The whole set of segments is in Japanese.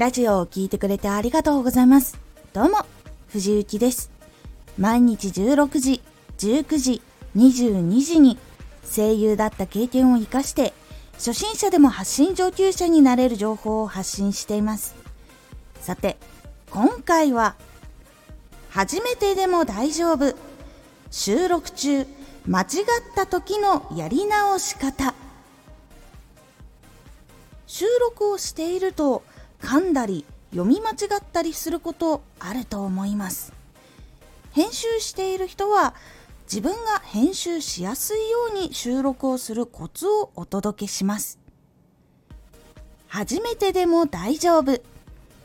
ラジオを聴いてくれてありがとうございます。どうも、藤幸です。毎日16時、19時、22時に声優だった経験を活かして初心者でも発信上級者になれる情報を発信しています。さて、今回は初めてでも大丈夫収録中間違った時のやり直し方収録をしていると噛んだり読み間違ったりすることあると思います。編集している人は自分が編集しやすいように収録をするコツをお届けします。初めてでも大丈夫。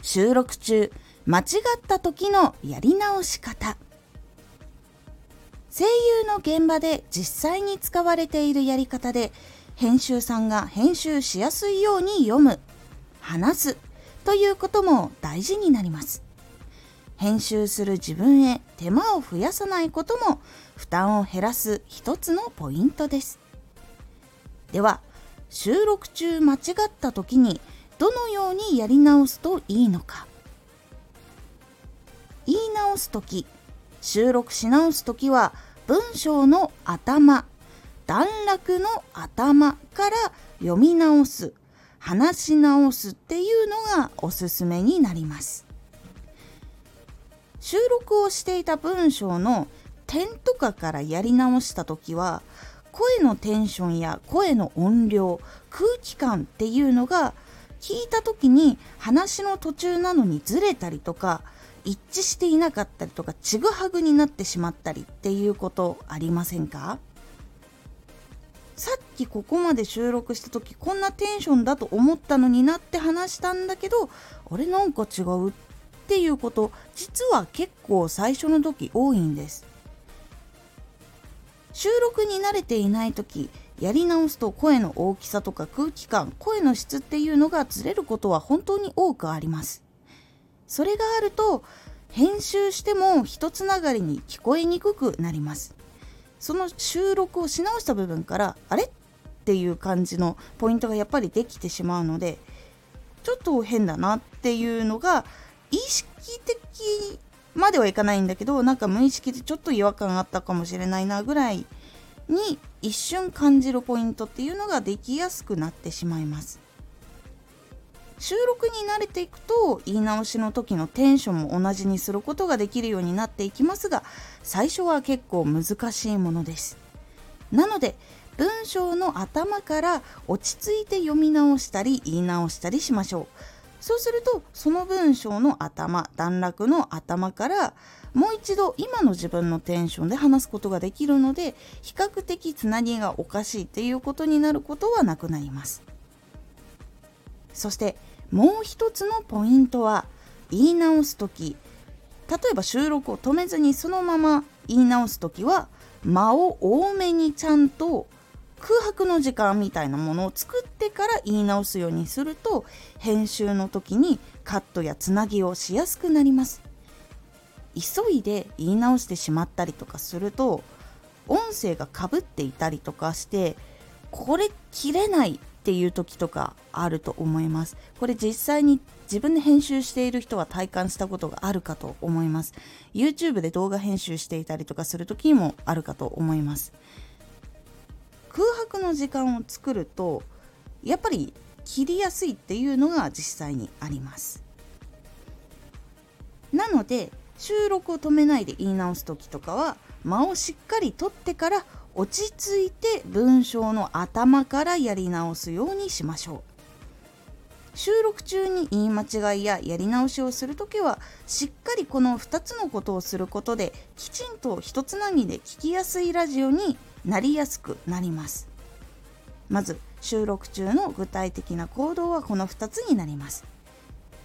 収録中間違った時のやり直し方。声優の現場で実際に使われているやり方で編集さんが編集しやすいように読む。話す。ということも大事になります。編集する自分へ手間を増やさないことも負担を減らす一つのポイントです。では収録中間違った時にどのようにやり直すといいのか。言い直す時収録し直す時は文章の頭段落の頭から読み直す話し直すっていうのがおすすめになります。収録をしていた文章の点とかからやり直した時は声のテンションや声の音量空気感っていうのが聞いた時に話の途中なのにずれたりとか一致していなかったりとかちぐはぐになってしまったりっていうことありませんか？さっきここまで収録した時こんなテンションだと思ったのになって話したんだけどあれなんか違うっていうこと実は結構最初の時多いんです。収録に慣れていない時やり直すと声の大きさとか空気感声の質っていうのがずれることは本当に多くあります。それがあると編集しても一つながりに聞こえにくくなります。その収録をし直した部分からあれ？っていう感じのポイントがやっぱりできてしまうのでちょっと変だなっていうのが意識的まではいかないんだけどなんか無意識でちょっと違和感あったかもしれないなぐらいに一瞬感じるポイントっていうのができやすくなってしまいます。収録に慣れていくと言い直しの時のテンションも同じにすることができるようになっていきますが最初は結構難しいものです。なので文章の頭から落ち着いて読み直したり言い直したりしましょう。そうするとその文章の頭段落の頭からもう一度今の自分のテンションで話すことができるので比較的つなぎがおかしいっていうことになることはなくなります。そしてもう一つのポイントは言い直す時。例えば収録を止めずにそのまま言い直す時は間を多めにちゃんと空白の時間みたいなものを作ってから言い直すようにすると編集の時にカットやつなぎをしやすくなります。急いで言い直してしまったりとかすると音声がかぶっていたりとかしてこれ切れないっていう時とかあると思います。これ実際に自分で編集している人は体感したことがあるかと思います。YouTube で動画編集していたりとかする時にもあるかと思います。空白の時間を作るとやっぱり切りやすいっていうのが実際にあります。なので収録を止めないで言い直す時とかは間をしっかり取ってから落ち着いて文章の頭からやり直すようにしましょう。収録中に言い間違いややり直しをするときはしっかりこの2つのことをすることできちんと一つなぎで聞きやすいラジオになりやすくなります。まず収録中の具体的な行動はこの2つになります。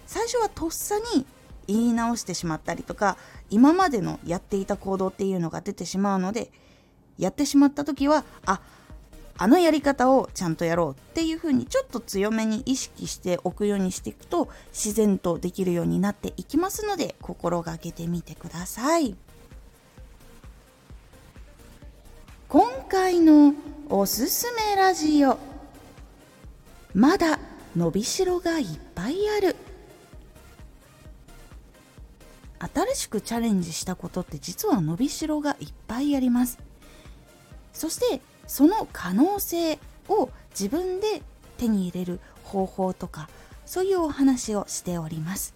最初はとっさに言い直してしまったりとか今までのやっていた行動っていうのが出てしまうのでやってしまった時はああのやり方をちゃんとやろうっていうふうにちょっと強めに意識しておくようにしていくと自然とできるようになっていきますので心がけてみてください。今回のおすすめラジオまだ伸びしろがいっぱいある。新しくチャレンジしたことって実は伸びしろがいっぱいあります。そしてその可能性を自分で手に入れる方法とかそういうお話をしております。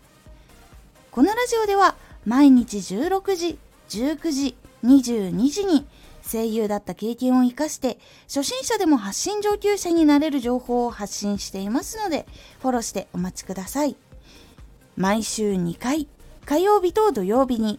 このラジオでは毎日16時19時22時に声優だった経験を生かして初心者でも発信上級者になれる情報を発信していますのでフォローしてお待ちください。毎週2回火曜日と土曜日に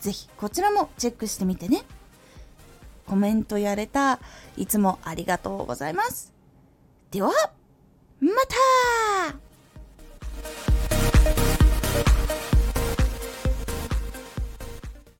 ぜひこちらもチェックしてみてね。コメントやれた、いつもありがとうございます。では、また